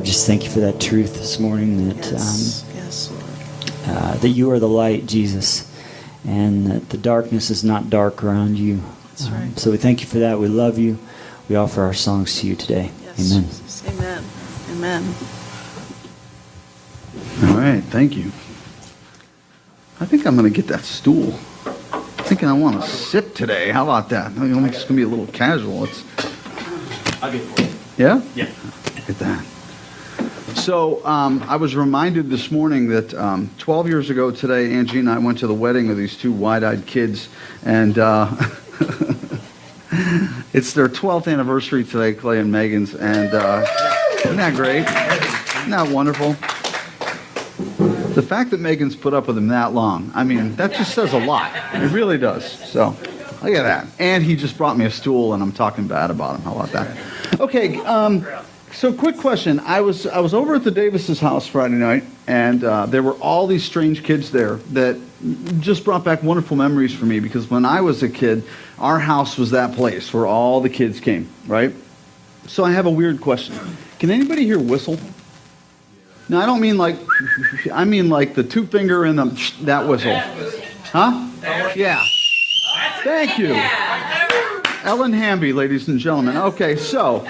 Lord, just thank you for that truth this morning that Yes, um, yes, Lord. uh, that you are the light, Jesus, and that the darkness is not dark around you. That's Um, right. so we thank you for that. We love you. We offer our songs to you today. Yes, Amen. Jesus. Amen. Amen. All right, thank you. I think I'm going to get that stool. i Thinking I want to sip today. How about that? I mean, it's going to be a little casual. It's I'll get it for you. yeah. Yeah. Look at that. So um, I was reminded this morning that um, 12 years ago today, Angie and I went to the wedding of these two wide-eyed kids, and uh, it's their 12th anniversary today, Clay and Megan's, and uh, isn't that great? Isn't that wonderful? The fact that Megan's put up with him that long, I mean, that just says a lot. It really does. So, look at that. And he just brought me a stool, and I'm talking bad about him. How about that? Okay. Um, so, quick question. I was I was over at the Davis's house Friday night, and uh, there were all these strange kids there that just brought back wonderful memories for me because when I was a kid, our house was that place where all the kids came. Right. So, I have a weird question. Can anybody here whistle? No, I don't mean like, I mean like the two finger and the that whistle. Huh? Yeah. Thank you. Ellen Hamby, ladies and gentlemen. Okay, so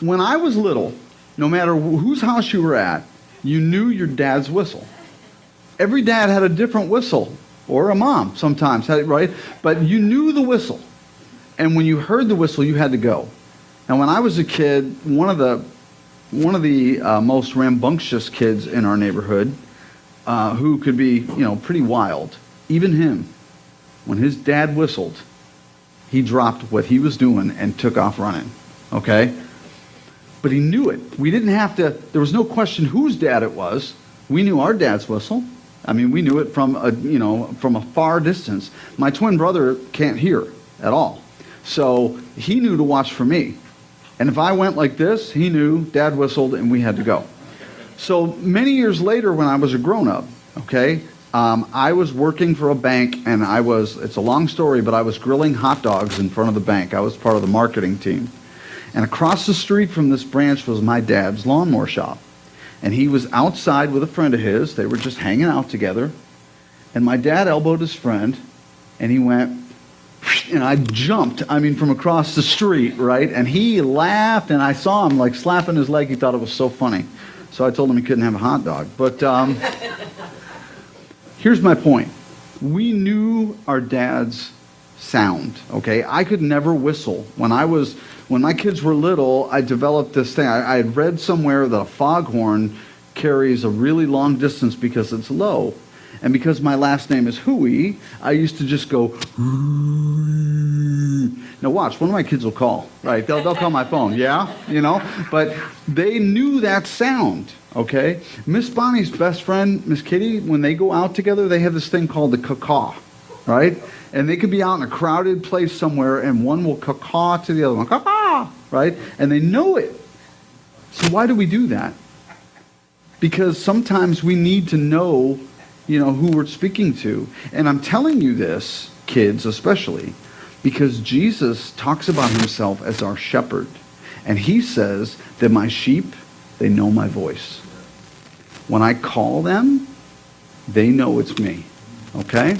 when I was little, no matter whose house you were at, you knew your dad's whistle. Every dad had a different whistle, or a mom sometimes had it right, but you knew the whistle. And when you heard the whistle, you had to go. And when I was a kid, one of the one of the uh, most rambunctious kids in our neighborhood, uh, who could be, you know, pretty wild. Even him, when his dad whistled, he dropped what he was doing and took off running. Okay? But he knew it. We didn't have to, there was no question whose dad it was. We knew our dad's whistle. I mean, we knew it from a, you know, from a far distance. My twin brother can't hear at all. So he knew to watch for me. And if I went like this, he knew, dad whistled, and we had to go. So many years later, when I was a grown up, okay, um, I was working for a bank, and I was, it's a long story, but I was grilling hot dogs in front of the bank. I was part of the marketing team. And across the street from this branch was my dad's lawnmower shop. And he was outside with a friend of his. They were just hanging out together. And my dad elbowed his friend, and he went, and I jumped, I mean, from across the street, right? And he laughed, and I saw him like slapping his leg. He thought it was so funny. So I told him he couldn't have a hot dog. But um, here's my point we knew our dad's sound, okay? I could never whistle. When I was, when my kids were little, I developed this thing. I, I had read somewhere that a foghorn carries a really long distance because it's low. And because my last name is Huey, I used to just go. Now watch, one of my kids will call, right? They'll, they'll call my phone, yeah, you know. But they knew that sound, okay. Miss Bonnie's best friend, Miss Kitty, when they go out together, they have this thing called the caw, right? And they could be out in a crowded place somewhere, and one will caw to the other one, right? And they know it. So why do we do that? Because sometimes we need to know you know, who we're speaking to. And I'm telling you this, kids especially, because Jesus talks about himself as our shepherd. And he says that my sheep, they know my voice. When I call them, they know it's me. Okay?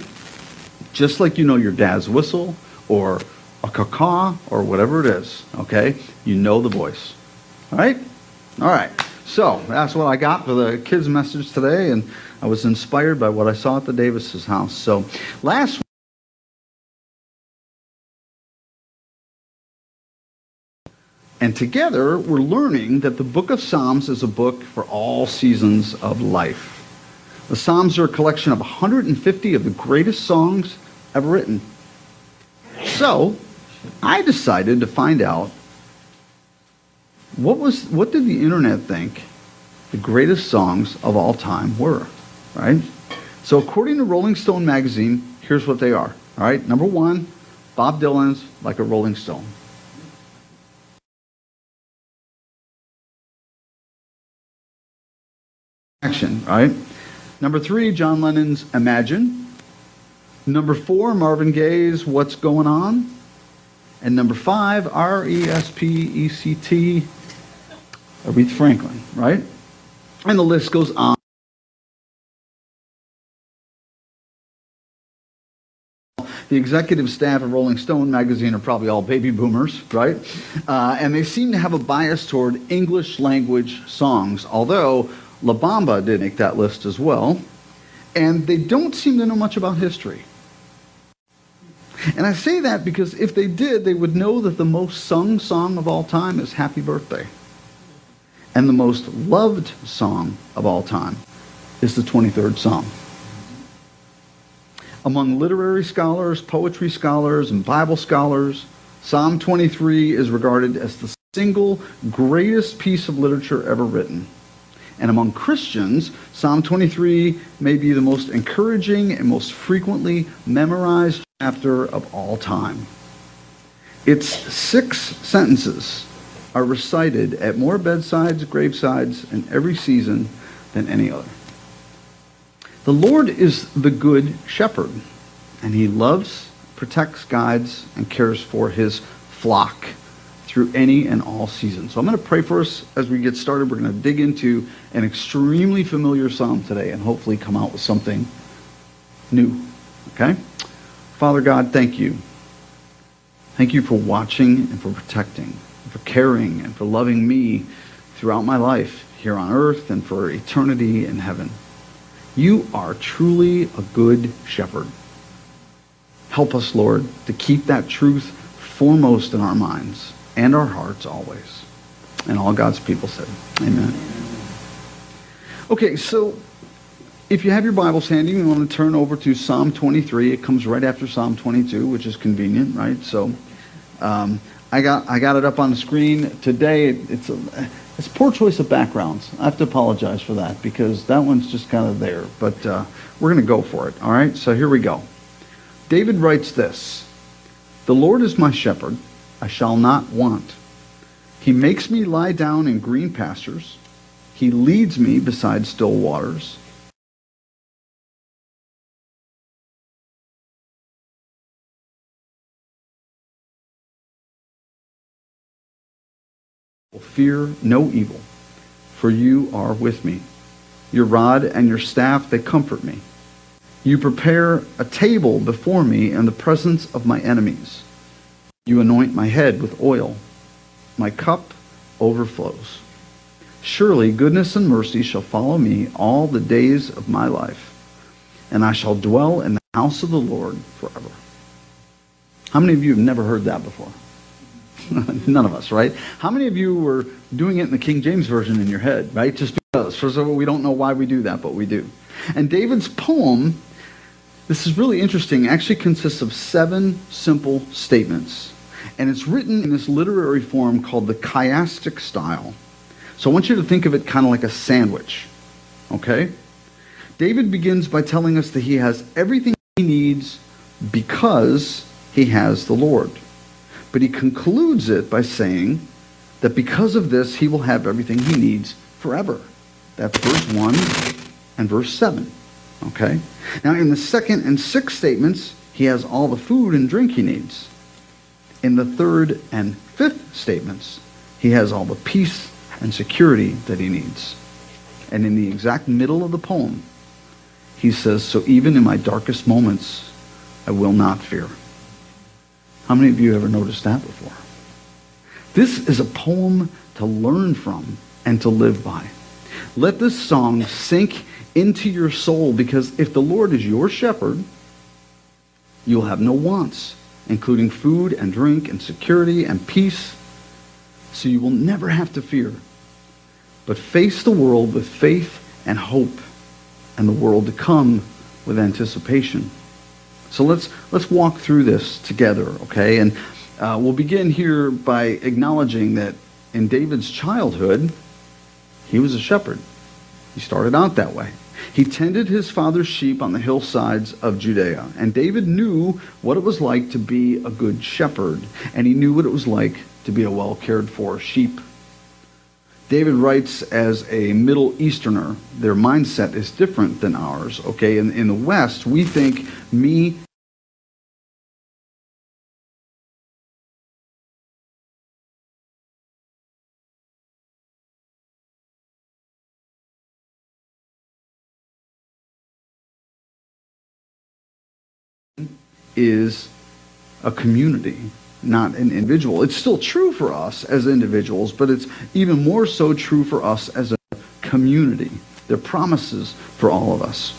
Just like you know your dad's whistle or a caw or whatever it is. Okay? You know the voice. All right? All right. So that's what I got for the kids' message today, and I was inspired by what I saw at the Davis's house. So last and together we're learning that the book of Psalms is a book for all seasons of life. The Psalms are a collection of 150 of the greatest songs ever written. So I decided to find out what was what did the internet think the greatest songs of all time were right? So according to rolling stone magazine here's what they are all right? Number one bob dylan's like a rolling stone. Action right? Number three john lennon's imagine. Number four marvin gaye's what's going on and number five r-e-s-p-e-c-t Aretha Franklin, right? And the list goes on. The executive staff of Rolling Stone magazine are probably all baby boomers, right? Uh, and they seem to have a bias toward English language songs, although La Bamba did make that list as well. And they don't seem to know much about history. And I say that because if they did, they would know that the most sung song of all time is Happy Birthday. And the most loved song of all time is the 23rd Psalm. Among literary scholars, poetry scholars, and Bible scholars, Psalm 23 is regarded as the single greatest piece of literature ever written. And among Christians, Psalm 23 may be the most encouraging and most frequently memorized chapter of all time. Its six sentences are recited at more bedsides, gravesides, and every season than any other. The Lord is the good shepherd, and he loves, protects, guides, and cares for his flock through any and all seasons. So I'm going to pray for us as we get started. We're going to dig into an extremely familiar psalm today and hopefully come out with something new. Okay? Father God, thank you. Thank you for watching and for protecting, for caring and for loving me throughout my life here on earth and for eternity in heaven. You are truly a good shepherd. Help us, Lord, to keep that truth foremost in our minds and our hearts always. And all God's people said, Amen. Okay, so if you have your Bibles handy, we want to turn over to Psalm 23. It comes right after Psalm 22, which is convenient, right? So um, I got I got it up on the screen today. It's a it's poor choice of backgrounds. I have to apologize for that because that one's just kind of there. But uh, we're going to go for it. All right. So here we go. David writes this: "The Lord is my shepherd; I shall not want. He makes me lie down in green pastures. He leads me beside still waters." fear no evil, for you are with me. Your rod and your staff, they comfort me. You prepare a table before me in the presence of my enemies. You anoint my head with oil. My cup overflows. Surely goodness and mercy shall follow me all the days of my life, and I shall dwell in the house of the Lord forever. How many of you have never heard that before? None of us, right? How many of you were doing it in the King James Version in your head, right? Just because. First of all, we don't know why we do that, but we do. And David's poem, this is really interesting, actually consists of seven simple statements. And it's written in this literary form called the chiastic style. So I want you to think of it kind of like a sandwich, okay? David begins by telling us that he has everything he needs because he has the Lord. But he concludes it by saying that because of this, he will have everything he needs forever. That's verse 1 and verse 7. Okay? Now, in the second and sixth statements, he has all the food and drink he needs. In the third and fifth statements, he has all the peace and security that he needs. And in the exact middle of the poem, he says, So even in my darkest moments, I will not fear. How many of you ever noticed that before? This is a poem to learn from and to live by. Let this song sink into your soul because if the Lord is your shepherd, you'll have no wants, including food and drink and security and peace. So you will never have to fear, but face the world with faith and hope and the world to come with anticipation. So let's let's walk through this together, okay? And uh, we'll begin here by acknowledging that in David's childhood, he was a shepherd. He started out that way. He tended his father's sheep on the hillsides of Judea, and David knew what it was like to be a good shepherd, and he knew what it was like to be a well cared for sheep. David writes as a Middle Easterner, their mindset is different than ours. Okay, in, in the West, we think me is a community, not an individual. It's still true for us as individuals, but it's even more so true for us as a community. They're promises for all of us.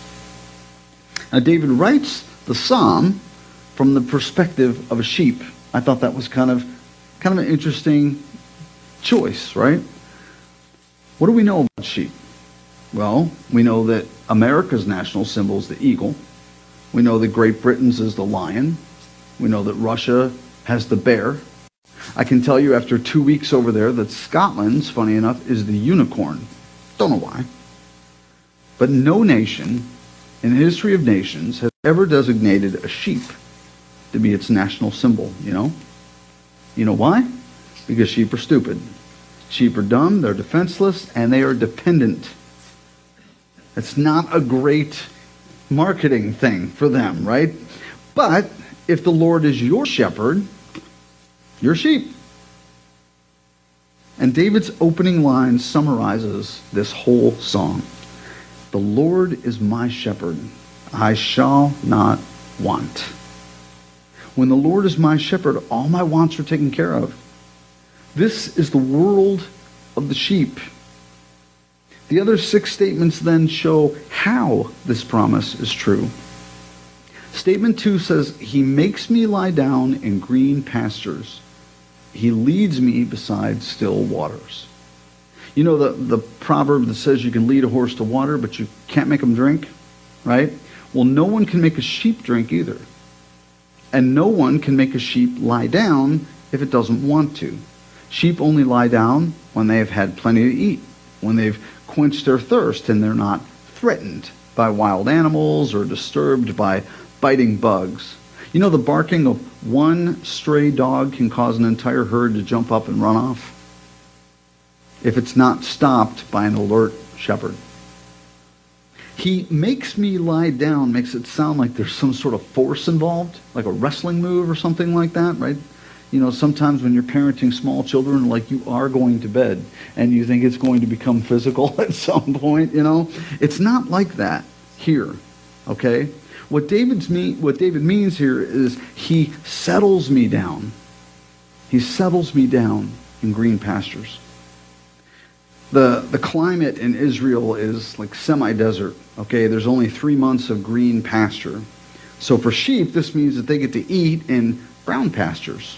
Now, David writes the psalm from the perspective of a sheep. I thought that was kind of, kind of an interesting choice, right? What do we know about sheep? Well, we know that America's national symbol is the eagle. We know that Great Britain's is the lion. We know that Russia has the bear. I can tell you after two weeks over there that Scotland's, funny enough, is the unicorn. Don't know why. But no nation in the history of nations has ever designated a sheep to be its national symbol, you know? You know why? Because sheep are stupid. Sheep are dumb, they're defenseless, and they are dependent. It's not a great marketing thing for them, right? But if the Lord is your shepherd, you're sheep. And David's opening line summarizes this whole song. The Lord is my shepherd. I shall not want. When the Lord is my shepherd, all my wants are taken care of. This is the world of the sheep. The other six statements then show how this promise is true. Statement two says, He makes me lie down in green pastures. He leads me beside still waters. You know the, the proverb that says you can lead a horse to water, but you can't make him drink, right? Well, no one can make a sheep drink either. And no one can make a sheep lie down if it doesn't want to. Sheep only lie down when they have had plenty to eat, when they've quenched their thirst and they're not threatened by wild animals or disturbed by biting bugs. You know, the barking of one stray dog can cause an entire herd to jump up and run off if it's not stopped by an alert shepherd. He makes me lie down, makes it sound like there's some sort of force involved, like a wrestling move or something like that, right? You know, sometimes when you're parenting small children, like you are going to bed and you think it's going to become physical at some point, you know? It's not like that here, okay? What David's mean, what David means here is he settles me down. He settles me down in green pastures. The, the climate in Israel is like semi-desert, okay? There's only three months of green pasture. So for sheep, this means that they get to eat in brown pastures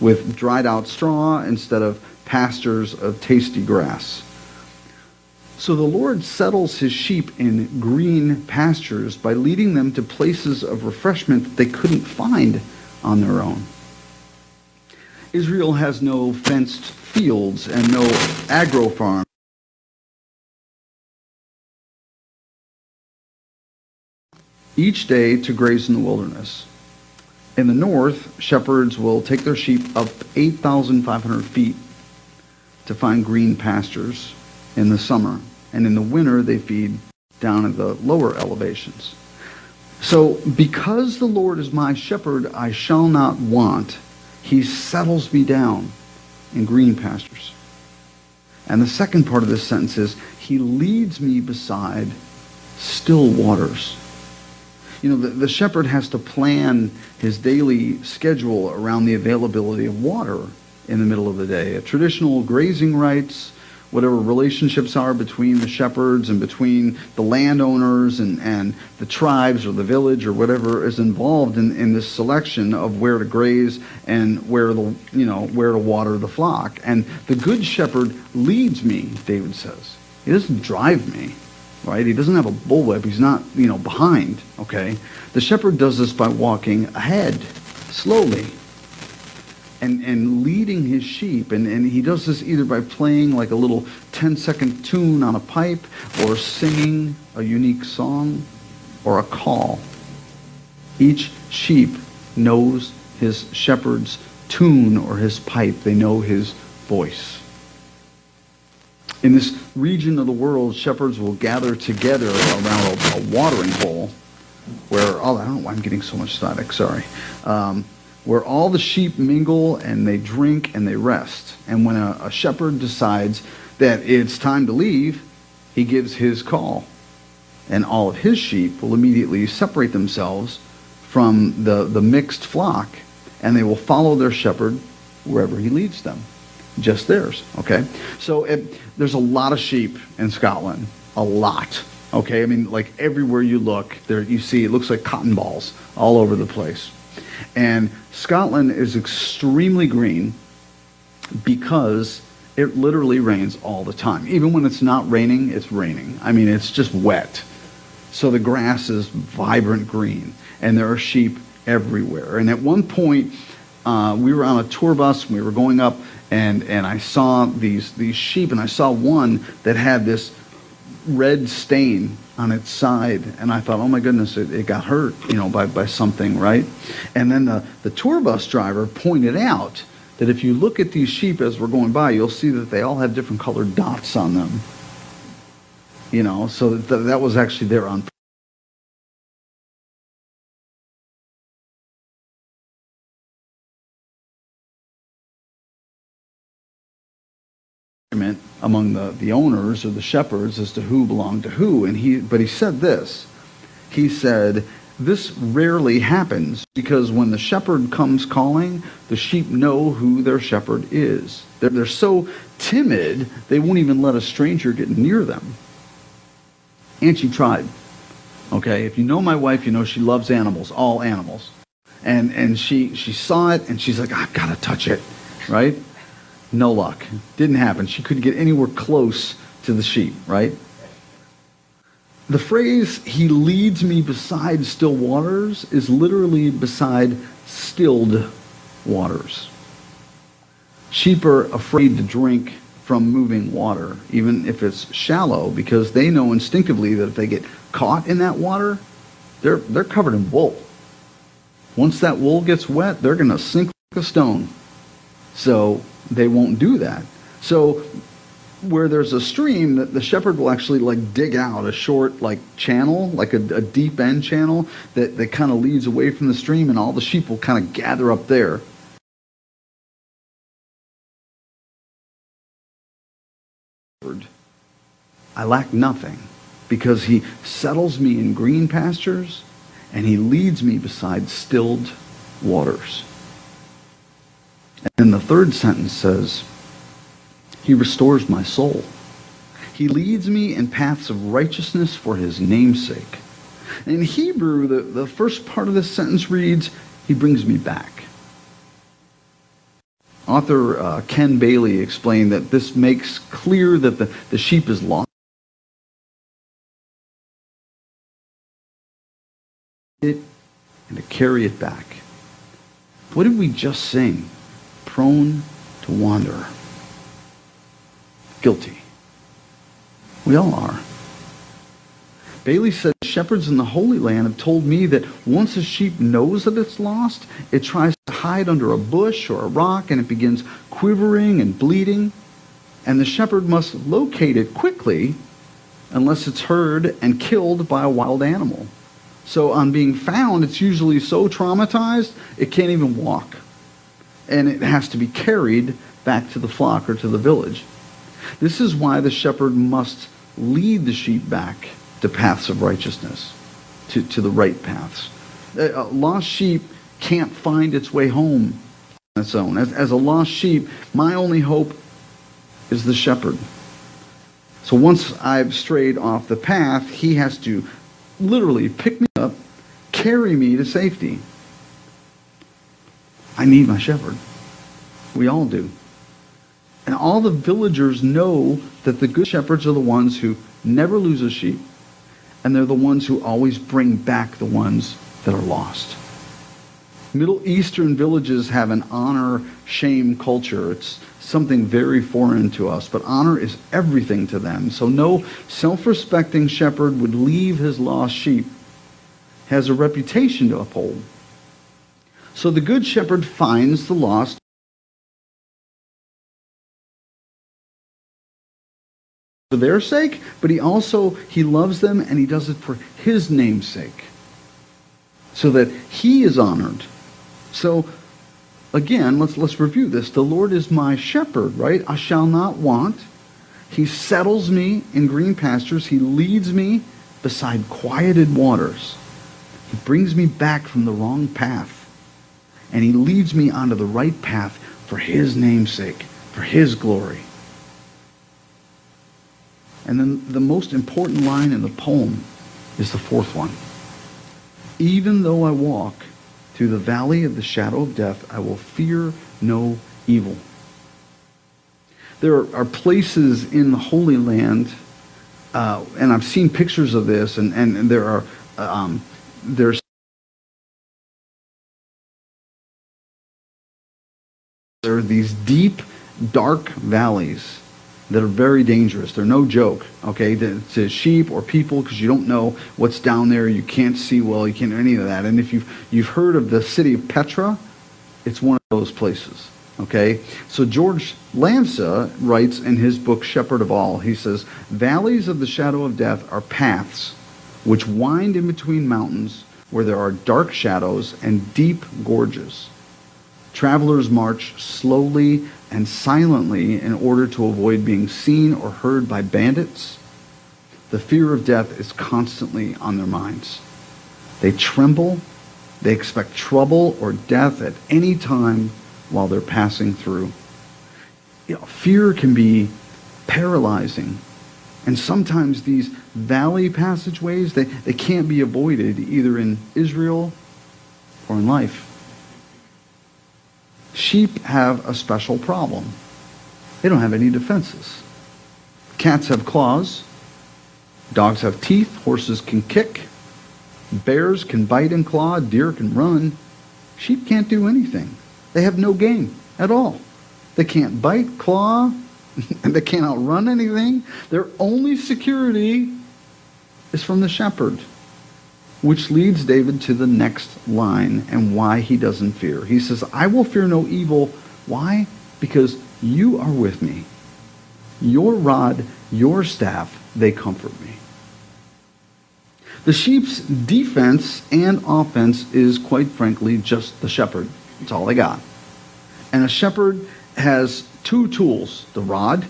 with dried out straw instead of pastures of tasty grass. So the Lord settles his sheep in green pastures by leading them to places of refreshment that they couldn't find on their own. Israel has no fenced fields and no agro farm. Each day to graze in the wilderness. In the north, shepherds will take their sheep up 8,500 feet to find green pastures in the summer. And in the winter, they feed down at the lower elevations. So, because the Lord is my shepherd, I shall not want. He settles me down in green pastures. And the second part of this sentence is, He leads me beside still waters. You know, the, the shepherd has to plan his daily schedule around the availability of water in the middle of the day. Traditional grazing rights, whatever relationships are between the shepherds and between the landowners and, and the tribes or the village or whatever is involved in, in this selection of where to graze and where the you know where to water the flock. And the good shepherd leads me, David says. He doesn't drive me. Right? He doesn't have a bullwhip. He's not, you know, behind, okay? The shepherd does this by walking ahead, slowly, and, and leading his sheep. And, and he does this either by playing like a little 10-second tune on a pipe or singing a unique song or a call. Each sheep knows his shepherd's tune or his pipe. They know his voice. In this region of the world, shepherds will gather together around a, a watering hole where, oh, I don't know why I'm getting so much static, sorry. Um, where all the sheep mingle and they drink and they rest. And when a, a shepherd decides that it's time to leave, he gives his call. And all of his sheep will immediately separate themselves from the, the mixed flock, and they will follow their shepherd wherever he leads them. Just theirs, okay? So it, there's a lot of sheep in Scotland, a lot, okay? I mean, like everywhere you look, there you see it looks like cotton balls all over the place. And Scotland is extremely green because it literally rains all the time. Even when it's not raining, it's raining. I mean, it's just wet. So the grass is vibrant green, and there are sheep everywhere. And at one point, uh, we were on a tour bus, we were going up, and, and I saw these, these sheep, and I saw one that had this red stain on its side and i thought oh my goodness it, it got hurt you know by, by something right? And then the, the tour bus driver pointed out that if you look at these sheep as we're going by you'll see that they all have different colored dots on them you know? So that, that was actually there on among the, the owners or the shepherds as to who belonged to who. And he, but he said this. He said, this rarely happens because when the shepherd comes calling, the sheep know who their shepherd is. They're, they're so timid, they won't even let a stranger get near them. And she tried. Okay, if you know my wife, you know she loves animals, all animals. And, and she, she saw it and she's like, I've got to touch it, right? No luck. Didn't happen. She couldn't get anywhere close to the sheep, right? The phrase, he leads me beside still waters, is literally beside stilled waters. Sheep are afraid to drink from moving water, even if it's shallow, because they know instinctively that if they get caught in that water, they're, they're covered in wool. Once that wool gets wet, they're going to sink like a stone. So they won't do that. So where there's a stream, the, the shepherd will actually like dig out a short like channel, like a, a deep end channel that, that kind of leads away from the stream, and all the sheep will kind of gather up there. I lack nothing because he settles me in green pastures and he leads me beside stilled waters. And then the third sentence says, He restores my soul. He leads me in paths of righteousness for his name's sake. And in Hebrew, the, the first part of this sentence reads, He brings me back. Author uh, Ken Bailey explained that this makes clear that the, the sheep is lost. It and to carry it back. What did we just sing? Prone to wander. Guilty. We all are. Bailey said, Shepherds in the Holy Land have told me that once a sheep knows that it's lost, it tries to hide under a bush or a rock and it begins quivering and bleeding. And the shepherd must locate it quickly unless it's heard and killed by a wild animal. So, on being found, it's usually so traumatized it can't even walk and it has to be carried back to the flock or to the village. This is why the shepherd must lead the sheep back to paths of righteousness, to, to the right paths. A lost sheep can't find its way home on its own. As, as a lost sheep, my only hope is the shepherd. So once I've strayed off the path, he has to literally pick me up, carry me to safety. I need my shepherd. We all do. And all the villagers know that the good shepherds are the ones who never lose a sheep, and they're the ones who always bring back the ones that are lost. Middle Eastern villages have an honor shame culture. It's something very foreign to us, but honor is everything to them. So no self respecting shepherd would leave his lost sheep, has a reputation to uphold. So the good shepherd finds the lost for their sake, but he also he loves them and he does it for his name's sake. So that he is honored. So again, let's let's review this. The Lord is my shepherd, right? I shall not want. He settles me in green pastures. He leads me beside quieted waters. He brings me back from the wrong path, and he leads me onto the right path for his name's sake, for his glory. And then the most important line in the poem is the fourth one. Even though I walk through the valley of the shadow of death, I will fear no evil. There are places in the Holy Land, uh, and I've seen pictures of this, and, and there are um, there's there are these deep, dark valleys that are very dangerous. They're no joke, okay, to, sheep or people because you don't know what's down there. You can't see well. You can't do any of that. And if you've, you've heard of the city of Petra, it's one of those places, okay? So George Lamsa writes in his book Shepherd of All, he says, Valleys of the shadow of death are paths which wind in between mountains where there are dark shadows and deep gorges. Travelers march slowly and silently in order to avoid being seen or heard by bandits. The fear of death is constantly on their minds. They tremble. They expect trouble or death at any time while they're passing through. You know, fear can be paralyzing. And sometimes these valley passageways, they, they can't be avoided either in Israel or in life. Sheep have a special problem. They don't have any defenses. Cats have claws. Dogs have teeth. Horses can kick. Bears can bite and claw. Deer can run. Sheep can't do anything. They have no game at all. They can't bite, claw, and they can't outrun anything. Their only security is from the shepherd. Which leads David to the next line and why he doesn't fear. He says, I will fear no evil. Why? Because you are with me. Your rod, your staff, they comfort me. The sheep's defense and offense is, quite frankly, just the shepherd. That's all they got. And a shepherd has two tools the rod,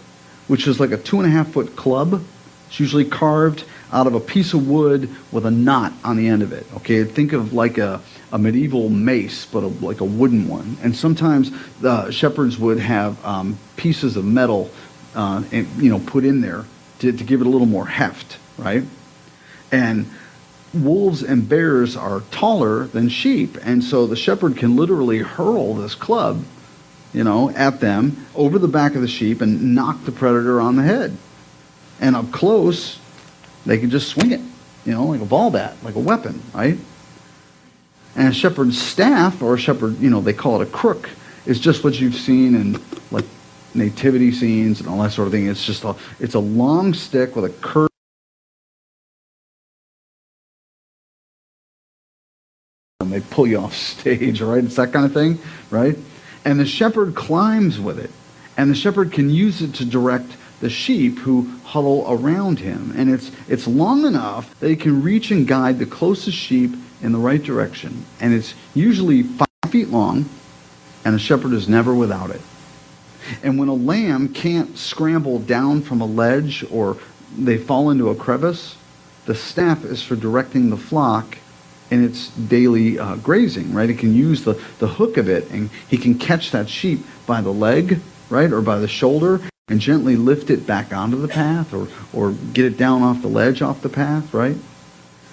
which is like a two and a half foot club. It's usually carved out of a piece of wood with a knot on the end of it. Okay, think of like a, a medieval mace, but a, like a wooden one. And sometimes the shepherds would have um, pieces of metal, uh, and, you know, put in there to, to give it a little more heft, right? And wolves and bears are taller than sheep, and so the shepherd can literally hurl this club, you know, at them over the back of the sheep and knock the predator on the head. And up close, they can just swing it, you know, like a ball bat, like a weapon, right? And a shepherd's staff, or a shepherd, you know, they call it a crook, is just what you've seen in like nativity scenes and all that sort of thing. It's just a, it's a long stick with a curve. and they pull you off stage, right? It's that kind of thing, right? And the shepherd climbs with it, and the shepherd can use it to direct the sheep who huddle around him. And it's, it's long enough that he can reach and guide the closest sheep in the right direction. And it's usually five feet long, and the shepherd is never without it. And when a lamb can't scramble down from a ledge or they fall into a crevice, the staff is for directing the flock in its daily uh, grazing, right? He can use the, the hook of it and he can catch that sheep by the leg, right, or by the shoulder and gently lift it back onto the path or, or get it down off the ledge off the path, right?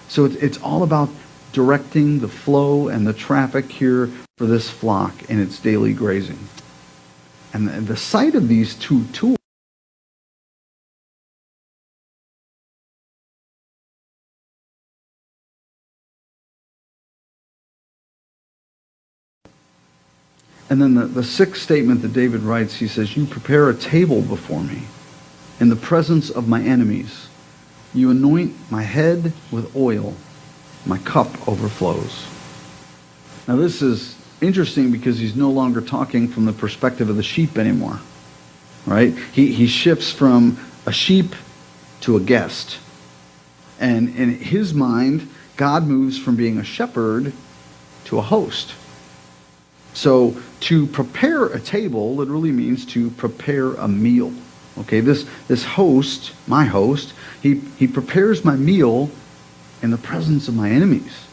So it's, it's all about directing the flow and the traffic here for this flock in its daily grazing. And the, the sight of these two tools And then the, the sixth statement that David writes, he says, You prepare a table before me in the presence of my enemies. You anoint my head with oil. My cup overflows. Now, this is interesting because he's no longer talking from the perspective of the sheep anymore. Right? He, he shifts from a sheep to a guest. And in his mind, God moves from being a shepherd to a host. So to prepare a table literally means to prepare a meal. Okay, this, this host, my host, he, he prepares my meal in the presence of my enemies.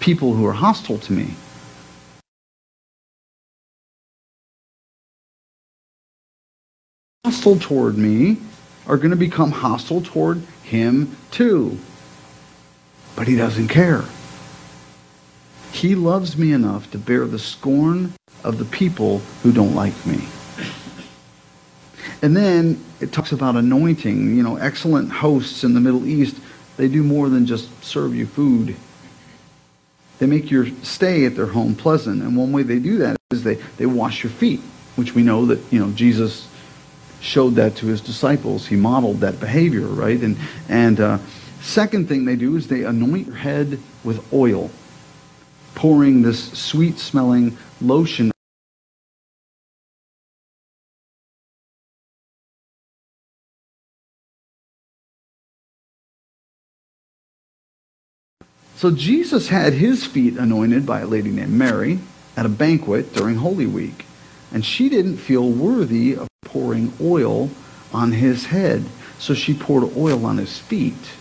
people who are hostile to me. Hostile toward me are going to become hostile toward him too. But he doesn't care. He loves me enough to bear the scorn of the people who don't like me. And then it talks about anointing. You know, excellent hosts in the Middle East, they do more than just serve you food. They make your stay at their home pleasant. And one way they do that is they, they wash your feet, which we know that, you know, Jesus showed that to his disciples. He modeled that behavior, right? And, and uh, second thing they do is they anoint your head with oil, pouring this sweet smelling lotion So Jesus had his feet anointed by a lady named Mary at a banquet during Holy Week. And she didn't feel worthy of pouring oil on his head. So she poured oil on his feet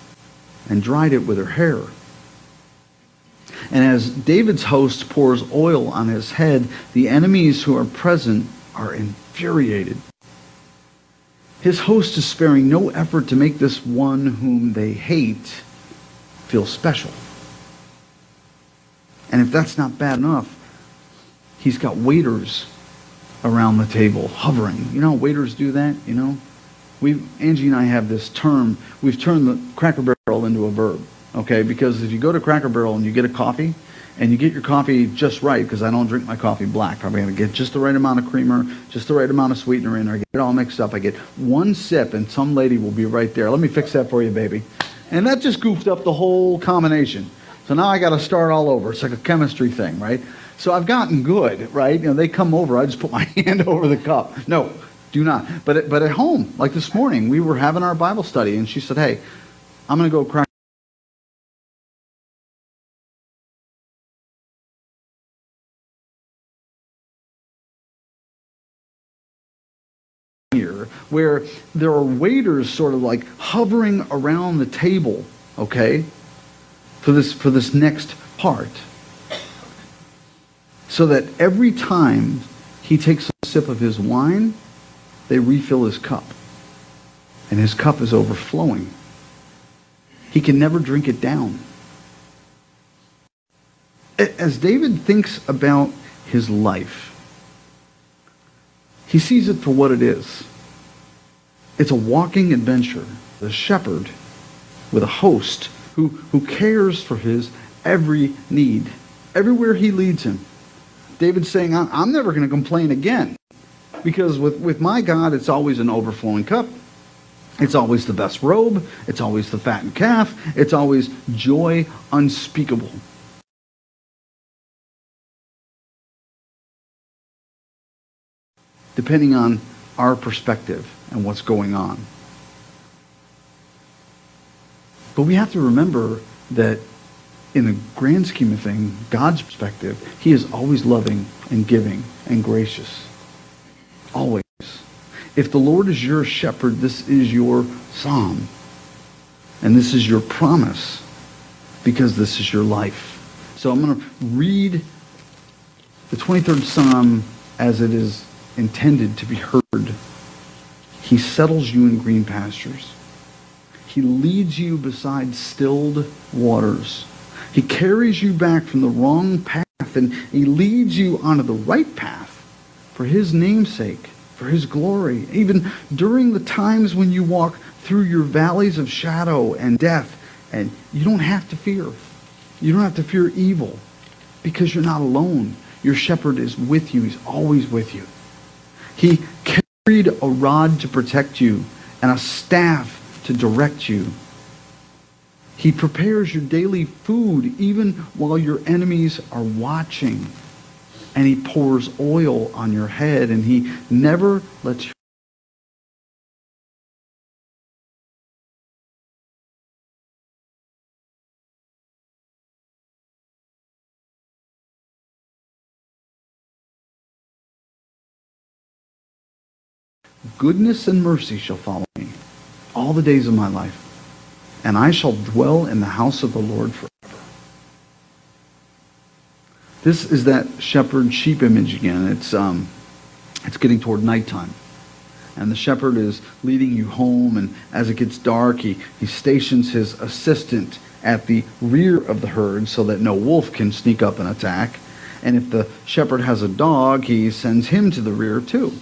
and dried it with her hair. And as David's host pours oil on his head, the enemies who are present are infuriated. His host is sparing no effort to make this one whom they hate feel special. And if that's not bad enough, he's got waiters around the table hovering. You know how waiters do that, you know? We Angie and I have this term, we've turned the cracker barrel into a verb, okay? Because if you go to Cracker Barrel and you get a coffee, and you get your coffee just right, because I don't drink my coffee black. I'm going to get just the right amount of creamer, just the right amount of sweetener in there. I get it all mixed up. I get one sip, and some lady will be right there. Let me fix that for you, baby. And that just goofed up the whole combination. So now I got to start all over. It's like a chemistry thing, right? So I've gotten good, right? You know, they come over, I just put my hand over the cup. No, do not. But at, but at home, like this morning, we were having our Bible study, and she said, "Hey, I'm going to go crack." Where there are waiters sort of like hovering around the table, okay, for this for this next part so that every time he takes a sip of his wine, they refill his cup. And his cup is overflowing. He can never drink it down. As David thinks about his life, he sees it for what it is. It's a walking adventure, a shepherd with a host who, who cares for his every need, everywhere he leads him. David's saying, I'm never going to complain again. Because with, with my God, it's always an overflowing cup. It's always the best robe. It's always the fattened calf. It's always joy unspeakable. Depending on our perspective and what's going on. But we have to remember that in the grand scheme of things, God's perspective, he is always loving and giving and gracious. Always. If the Lord is your shepherd, this is your psalm. And this is your promise because this is your life. So I'm going to read the 23rd Psalm as it is intended to be heard. He settles you in green pastures. He leads you beside stilled waters. He carries you back from the wrong path and he leads you onto the right path for his namesake, for his glory. Even during the times when you walk through your valleys of shadow and death, and you don't have to fear. You don't have to fear evil because you're not alone. Your shepherd is with you. He's always with you. He carried a rod to protect you and a staff to direct you. He prepares your daily food even while your enemies are watching. And he pours oil on your head and he never lets Goodness and mercy shall follow me all the days of my life, and I shall dwell in the house of the Lord forever. This is that shepherd sheep image again. It's, um, it's getting toward nighttime. And the shepherd is leading you home, and as it gets dark, he, he stations his assistant at the rear of the herd so that no wolf can sneak up and attack. And if the shepherd has a dog, he sends him to the rear too.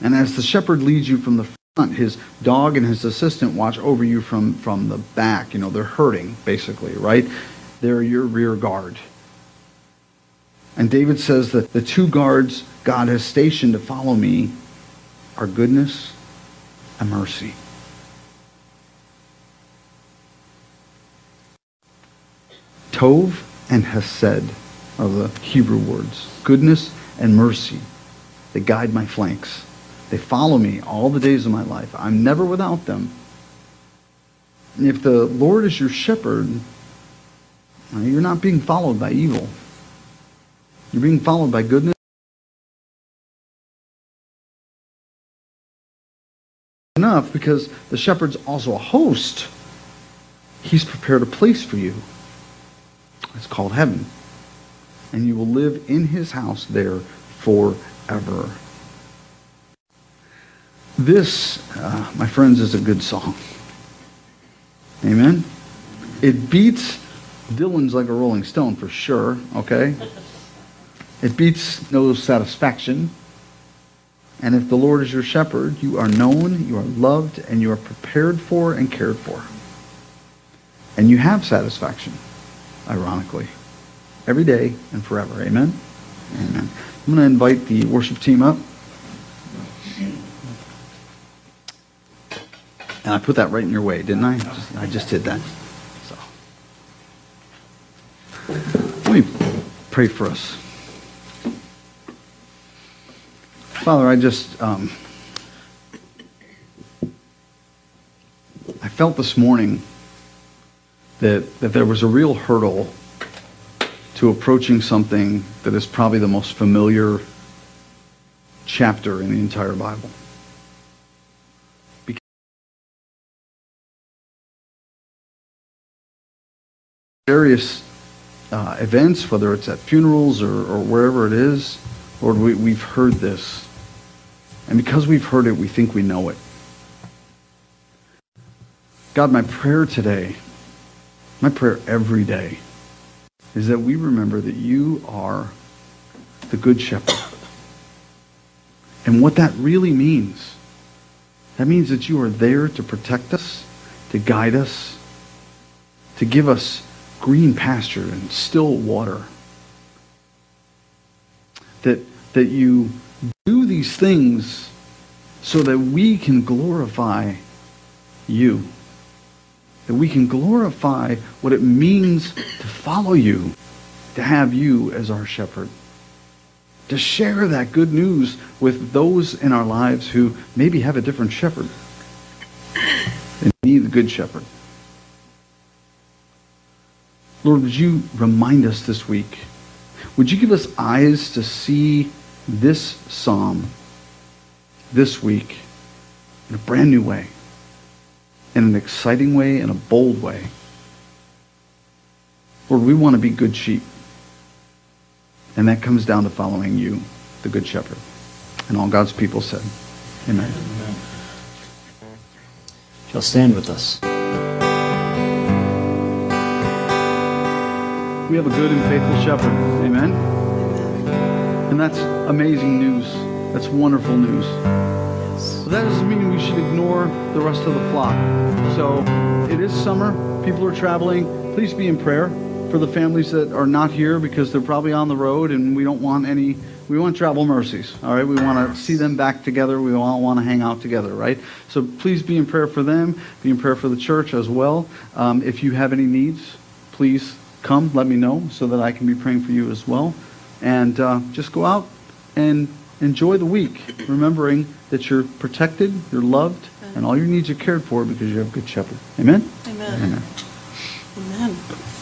And as the shepherd leads you from the front, his dog and his assistant watch over you from, from the back. You know, they're herding, basically, right? They're your rear guard. And David says that the two guards God has stationed to follow me are goodness and mercy. Tov and Hesed are the Hebrew words. Goodness and mercy. They guide my flanks. They follow me all the days of my life. I'm never without them. And if the Lord is your shepherd, uh, you're not being followed by evil. You're being followed by goodness. Enough because the shepherd's also a host. He's prepared a place for you. It's called heaven. And you will live in his house there forever. This, uh, my friends, is a good song. Amen? It beats Dylan's like a Rolling Stone for sure, okay? It beats no satisfaction. And if the Lord is your shepherd, you are known, you are loved, and you are prepared for and cared for. And you have satisfaction, ironically, every day and forever. Amen? Amen. I'm going to invite the worship team up. And I put that right in your way, didn't I? Just- I just did that. So. Let me pray for us. Father, I just, um, I felt this morning that, that there was a real hurdle to approaching something that is probably the most familiar chapter in the entire Bible. Various uh, events, whether it's at funerals or, or wherever it is, Lord, we, we've heard this. And because we've heard it, we think we know it. God, my prayer today, my prayer every day, is that we remember that you are the good shepherd. And what that really means, that means that you are there to protect us, to guide us, to give us green pasture and still water. That, that you do these things so that we can glorify you. That we can glorify what it means to follow you, to have you as our shepherd. To share that good news with those in our lives who maybe have a different shepherd. They need the good shepherd. Lord, would you remind us this week? Would you give us eyes to see this psalm this week in a brand new way, in an exciting way, in a bold way? Lord, we want to be good sheep. And that comes down to following you, the good shepherd. And all God's people said, Amen. Shall stand with us. We have a good and faithful shepherd. Amen. And that's amazing news. That's wonderful news. But that doesn't mean we should ignore the rest of the flock. So it is summer. People are traveling. Please be in prayer for the families that are not here because they're probably on the road and we don't want any, we want travel mercies. All right. We want to see them back together. We all want to hang out together. Right. So please be in prayer for them. Be in prayer for the church as well. Um, if you have any needs, please come, let me know so that I can be praying for you as well. And uh, just go out and enjoy the week, remembering that you're protected, you're loved, and all your needs are cared for because you have a good shepherd. Amen? Amen. Amen. Amen.